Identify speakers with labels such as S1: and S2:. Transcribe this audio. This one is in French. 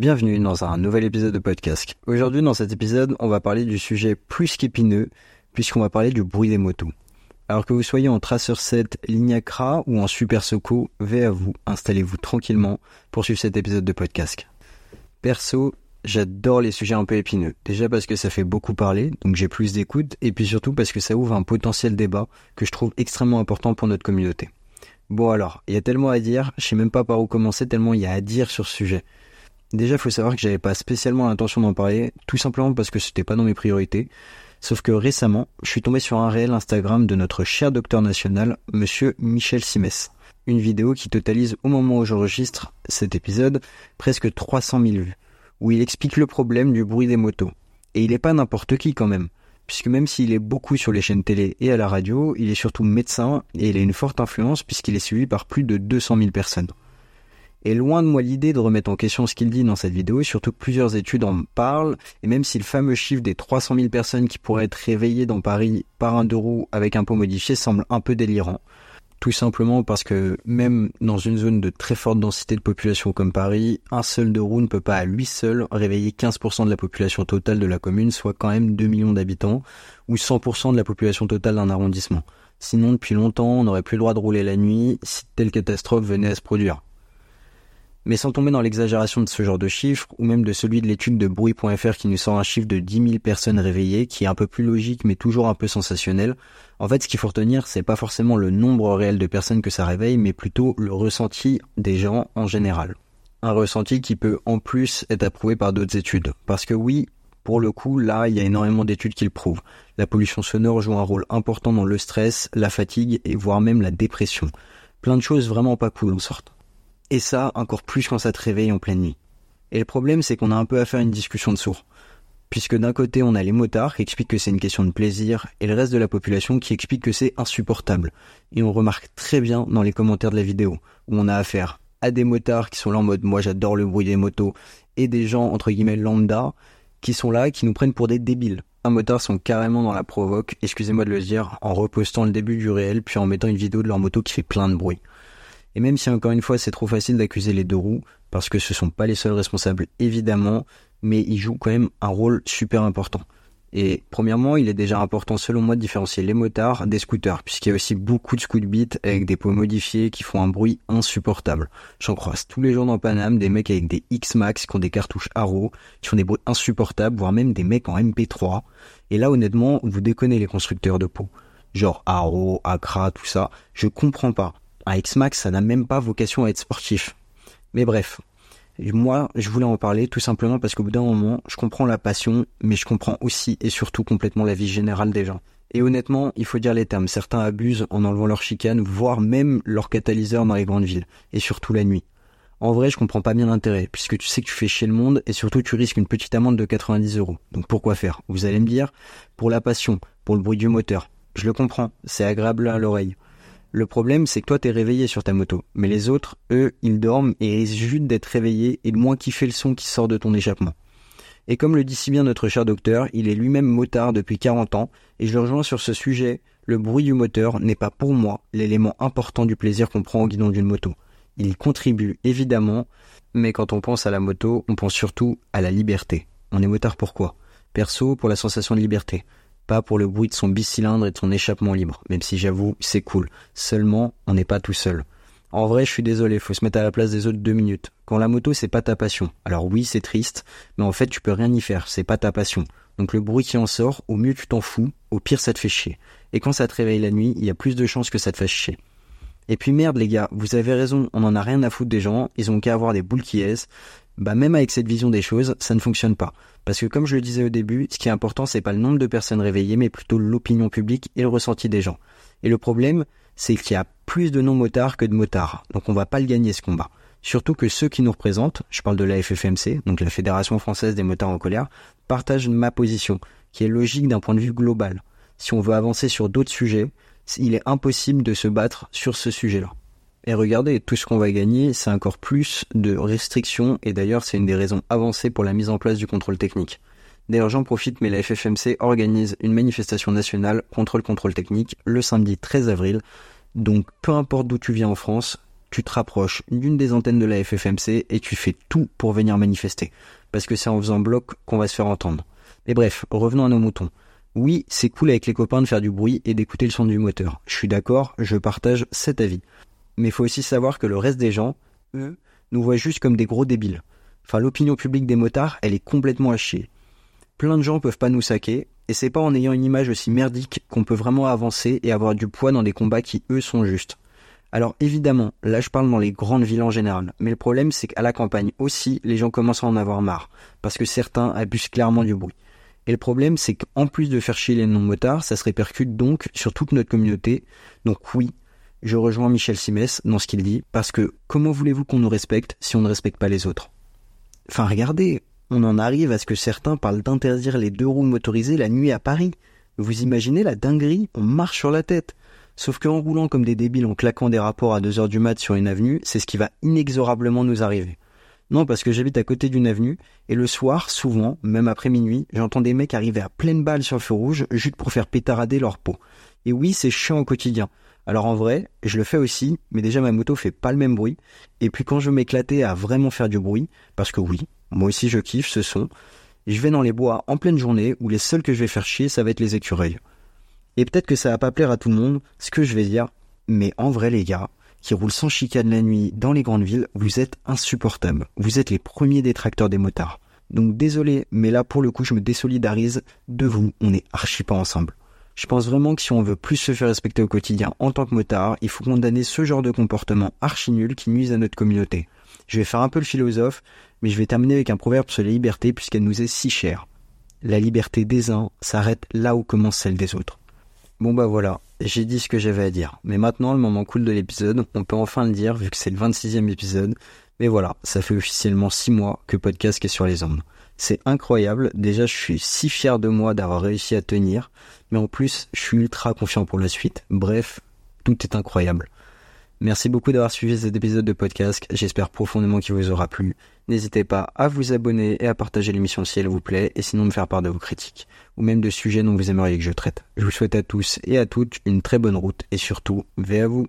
S1: Bienvenue dans un nouvel épisode de podcast. Aujourd'hui, dans cet épisode, on va parler du sujet plus qu'épineux, puisqu'on va parler du bruit des motos. Alors que vous soyez en Tracer 7, Lignacra ou en Super Soco, V à vous, installez-vous tranquillement pour suivre cet épisode de podcast. Perso, j'adore les sujets un peu épineux. Déjà parce que ça fait beaucoup parler, donc j'ai plus d'écoute, et puis surtout parce que ça ouvre un potentiel débat que je trouve extrêmement important pour notre communauté. Bon alors, il y a tellement à dire, je sais même pas par où commencer tellement il y a à dire sur ce sujet. Déjà, il faut savoir que j'avais pas spécialement l'intention d'en parler, tout simplement parce que c'était pas dans mes priorités. Sauf que récemment, je suis tombé sur un réel Instagram de notre cher docteur national, monsieur Michel Simès. Une vidéo qui totalise au moment où j'enregistre cet épisode presque 300 000 vues, où il explique le problème du bruit des motos. Et il est pas n'importe qui quand même, puisque même s'il est beaucoup sur les chaînes télé et à la radio, il est surtout médecin et il a une forte influence puisqu'il est suivi par plus de 200 000 personnes. Et loin de moi l'idée de remettre en question ce qu'il dit dans cette vidéo, et surtout que plusieurs études en parlent, et même si le fameux chiffre des 300 000 personnes qui pourraient être réveillées dans Paris par un deux roues avec un pot modifié semble un peu délirant. Tout simplement parce que même dans une zone de très forte densité de population comme Paris, un seul deux roues ne peut pas à lui seul réveiller 15% de la population totale de la commune, soit quand même 2 millions d'habitants, ou 100% de la population totale d'un arrondissement. Sinon, depuis longtemps, on n'aurait plus le droit de rouler la nuit si telle catastrophe venait à se produire. Mais sans tomber dans l'exagération de ce genre de chiffres, ou même de celui de l'étude de bruit.fr qui nous sort un chiffre de 10 000 personnes réveillées, qui est un peu plus logique mais toujours un peu sensationnel, en fait ce qu'il faut retenir c'est pas forcément le nombre réel de personnes que ça réveille, mais plutôt le ressenti des gens en général. Un ressenti qui peut en plus être approuvé par d'autres études. Parce que oui, pour le coup, là, il y a énormément d'études qui le prouvent. La pollution sonore joue un rôle important dans le stress, la fatigue et voire même la dépression. Plein de choses vraiment pas cool en sorte. Et ça, encore plus quand ça te réveille en pleine nuit. Et le problème, c'est qu'on a un peu à faire une discussion de sourds. Puisque d'un côté, on a les motards qui expliquent que c'est une question de plaisir, et le reste de la population qui explique que c'est insupportable. Et on remarque très bien dans les commentaires de la vidéo, où on a affaire à des motards qui sont là en mode moi j'adore le bruit des motos, et des gens entre guillemets lambda qui sont là qui nous prennent pour des débiles. Un motard sont carrément dans la provoque, excusez-moi de le dire, en repostant le début du réel puis en mettant une vidéo de leur moto qui fait plein de bruit. Et même si encore une fois c'est trop facile d'accuser les deux roues, parce que ce sont pas les seuls responsables évidemment, mais ils jouent quand même un rôle super important. Et premièrement, il est déjà important selon moi de différencier les motards des scooters, puisqu'il y a aussi beaucoup de beat avec des pots modifiés qui font un bruit insupportable. J'en croise tous les jours dans Paname, des mecs avec des X-Max qui ont des cartouches Arrow, qui font des bruits insupportables, voire même des mecs en MP3. Et là, honnêtement, vous déconnez les constructeurs de pots. Genre Arrow, Accra, tout ça. Je comprends pas. Un X-Max, ça n'a même pas vocation à être sportif. Mais bref, moi, je voulais en parler tout simplement parce qu'au bout d'un moment, je comprends la passion, mais je comprends aussi et surtout complètement la vie générale des gens. Et honnêtement, il faut dire les termes. Certains abusent en enlevant leur chicane, voire même leur catalyseur dans les grandes villes, et surtout la nuit. En vrai, je comprends pas bien l'intérêt, puisque tu sais que tu fais chier le monde, et surtout tu risques une petite amende de 90 euros. Donc pourquoi faire? Vous allez me dire, pour la passion, pour le bruit du moteur. Je le comprends, c'est agréable à l'oreille. Le problème, c'est que toi, t'es réveillé sur ta moto. Mais les autres, eux, ils dorment et risquent juste d'être réveillés et de moins kiffer le son qui sort de ton échappement. Et comme le dit si bien notre cher docteur, il est lui-même motard depuis 40 ans, et je le rejoins sur ce sujet, le bruit du moteur n'est pas pour moi l'élément important du plaisir qu'on prend au guidon d'une moto. Il contribue évidemment, mais quand on pense à la moto, on pense surtout à la liberté. On est motard pourquoi Perso, pour la sensation de liberté pour le bruit de son bicylindre et de son échappement libre, même si j'avoue, c'est cool. Seulement, on n'est pas tout seul. En vrai, je suis désolé, faut se mettre à la place des autres deux minutes. Quand la moto, c'est pas ta passion. Alors oui, c'est triste, mais en fait, tu peux rien y faire, c'est pas ta passion. Donc le bruit qui en sort, au mieux tu t'en fous, au pire ça te fait chier. Et quand ça te réveille la nuit, il y a plus de chances que ça te fasse chier. Et puis merde les gars, vous avez raison, on en a rien à foutre des gens, ils ont qu'à avoir des boules qui aisent. Bah même avec cette vision des choses, ça ne fonctionne pas. Parce que comme je le disais au début, ce qui est important, c'est pas le nombre de personnes réveillées, mais plutôt l'opinion publique et le ressenti des gens. Et le problème, c'est qu'il y a plus de non-motards que de motards. Donc on va pas le gagner ce combat. Surtout que ceux qui nous représentent, je parle de la FFMC, donc la Fédération Française des Motards en colère, partagent ma position, qui est logique d'un point de vue global. Si on veut avancer sur d'autres sujets, il est impossible de se battre sur ce sujet-là. Et regardez, tout ce qu'on va gagner, c'est encore plus de restrictions, et d'ailleurs c'est une des raisons avancées pour la mise en place du contrôle technique. D'ailleurs j'en profite, mais la FFMC organise une manifestation nationale contre le contrôle technique le samedi 13 avril, donc peu importe d'où tu viens en France, tu te rapproches d'une des antennes de la FFMC et tu fais tout pour venir manifester. Parce que c'est en faisant bloc qu'on va se faire entendre. Mais bref, revenons à nos moutons. Oui, c'est cool avec les copains de faire du bruit et d'écouter le son du moteur. Je suis d'accord, je partage cet avis. Mais il faut aussi savoir que le reste des gens, eux, nous voient juste comme des gros débiles. Enfin, l'opinion publique des motards, elle est complètement à chier. Plein de gens peuvent pas nous saquer, et c'est pas en ayant une image aussi merdique qu'on peut vraiment avancer et avoir du poids dans des combats qui, eux, sont justes. Alors évidemment, là je parle dans les grandes villes en général, mais le problème c'est qu'à la campagne aussi, les gens commencent à en avoir marre, parce que certains abusent clairement du bruit. Et le problème, c'est qu'en plus de faire chier les non-motards, ça se répercute donc sur toute notre communauté. Donc oui, je rejoins Michel Simès dans ce qu'il dit, parce que comment voulez-vous qu'on nous respecte si on ne respecte pas les autres? Enfin regardez, on en arrive à ce que certains parlent d'interdire les deux roues motorisées la nuit à Paris. Vous imaginez la dinguerie On marche sur la tête. Sauf qu'en roulant comme des débiles en claquant des rapports à 2 heures du mat sur une avenue, c'est ce qui va inexorablement nous arriver. Non, parce que j'habite à côté d'une avenue, et le soir, souvent, même après minuit, j'entends des mecs arriver à pleine balle sur le feu rouge, juste pour faire pétarader leur peau. Et oui, c'est chiant au quotidien. Alors en vrai, je le fais aussi, mais déjà ma moto fait pas le même bruit. Et puis quand je m'éclatais à vraiment faire du bruit, parce que oui, moi aussi je kiffe ce son, je vais dans les bois en pleine journée où les seuls que je vais faire chier, ça va être les écureuils. Et peut-être que ça va pas plaire à tout le monde, ce que je vais dire, mais en vrai les gars, qui roulent sans chicane la nuit dans les grandes villes, vous êtes insupportables. Vous êtes les premiers détracteurs des motards. Donc désolé, mais là pour le coup je me désolidarise de vous, on est archi pas ensemble. Je pense vraiment que si on veut plus se faire respecter au quotidien en tant que motard, il faut condamner ce genre de comportement archi nul qui nuise à notre communauté. Je vais faire un peu le philosophe, mais je vais terminer avec un proverbe sur la liberté puisqu'elle nous est si chère. La liberté des uns s'arrête là où commence celle des autres. Bon bah voilà, j'ai dit ce que j'avais à dire. Mais maintenant, le moment cool de l'épisode, on peut enfin le dire vu que c'est le 26e épisode. Mais voilà, ça fait officiellement 6 mois que Podcast est sur les ondes. C'est incroyable, déjà je suis si fier de moi d'avoir réussi à tenir, mais en plus je suis ultra confiant pour la suite. Bref, tout est incroyable. Merci beaucoup d'avoir suivi cet épisode de podcast. J'espère profondément qu'il vous aura plu. N'hésitez pas à vous abonner et à partager l'émission si elle vous plaît, et sinon me faire part de vos critiques, ou même de sujets dont vous aimeriez que je traite. Je vous souhaite à tous et à toutes une très bonne route, et surtout, veillez à vous.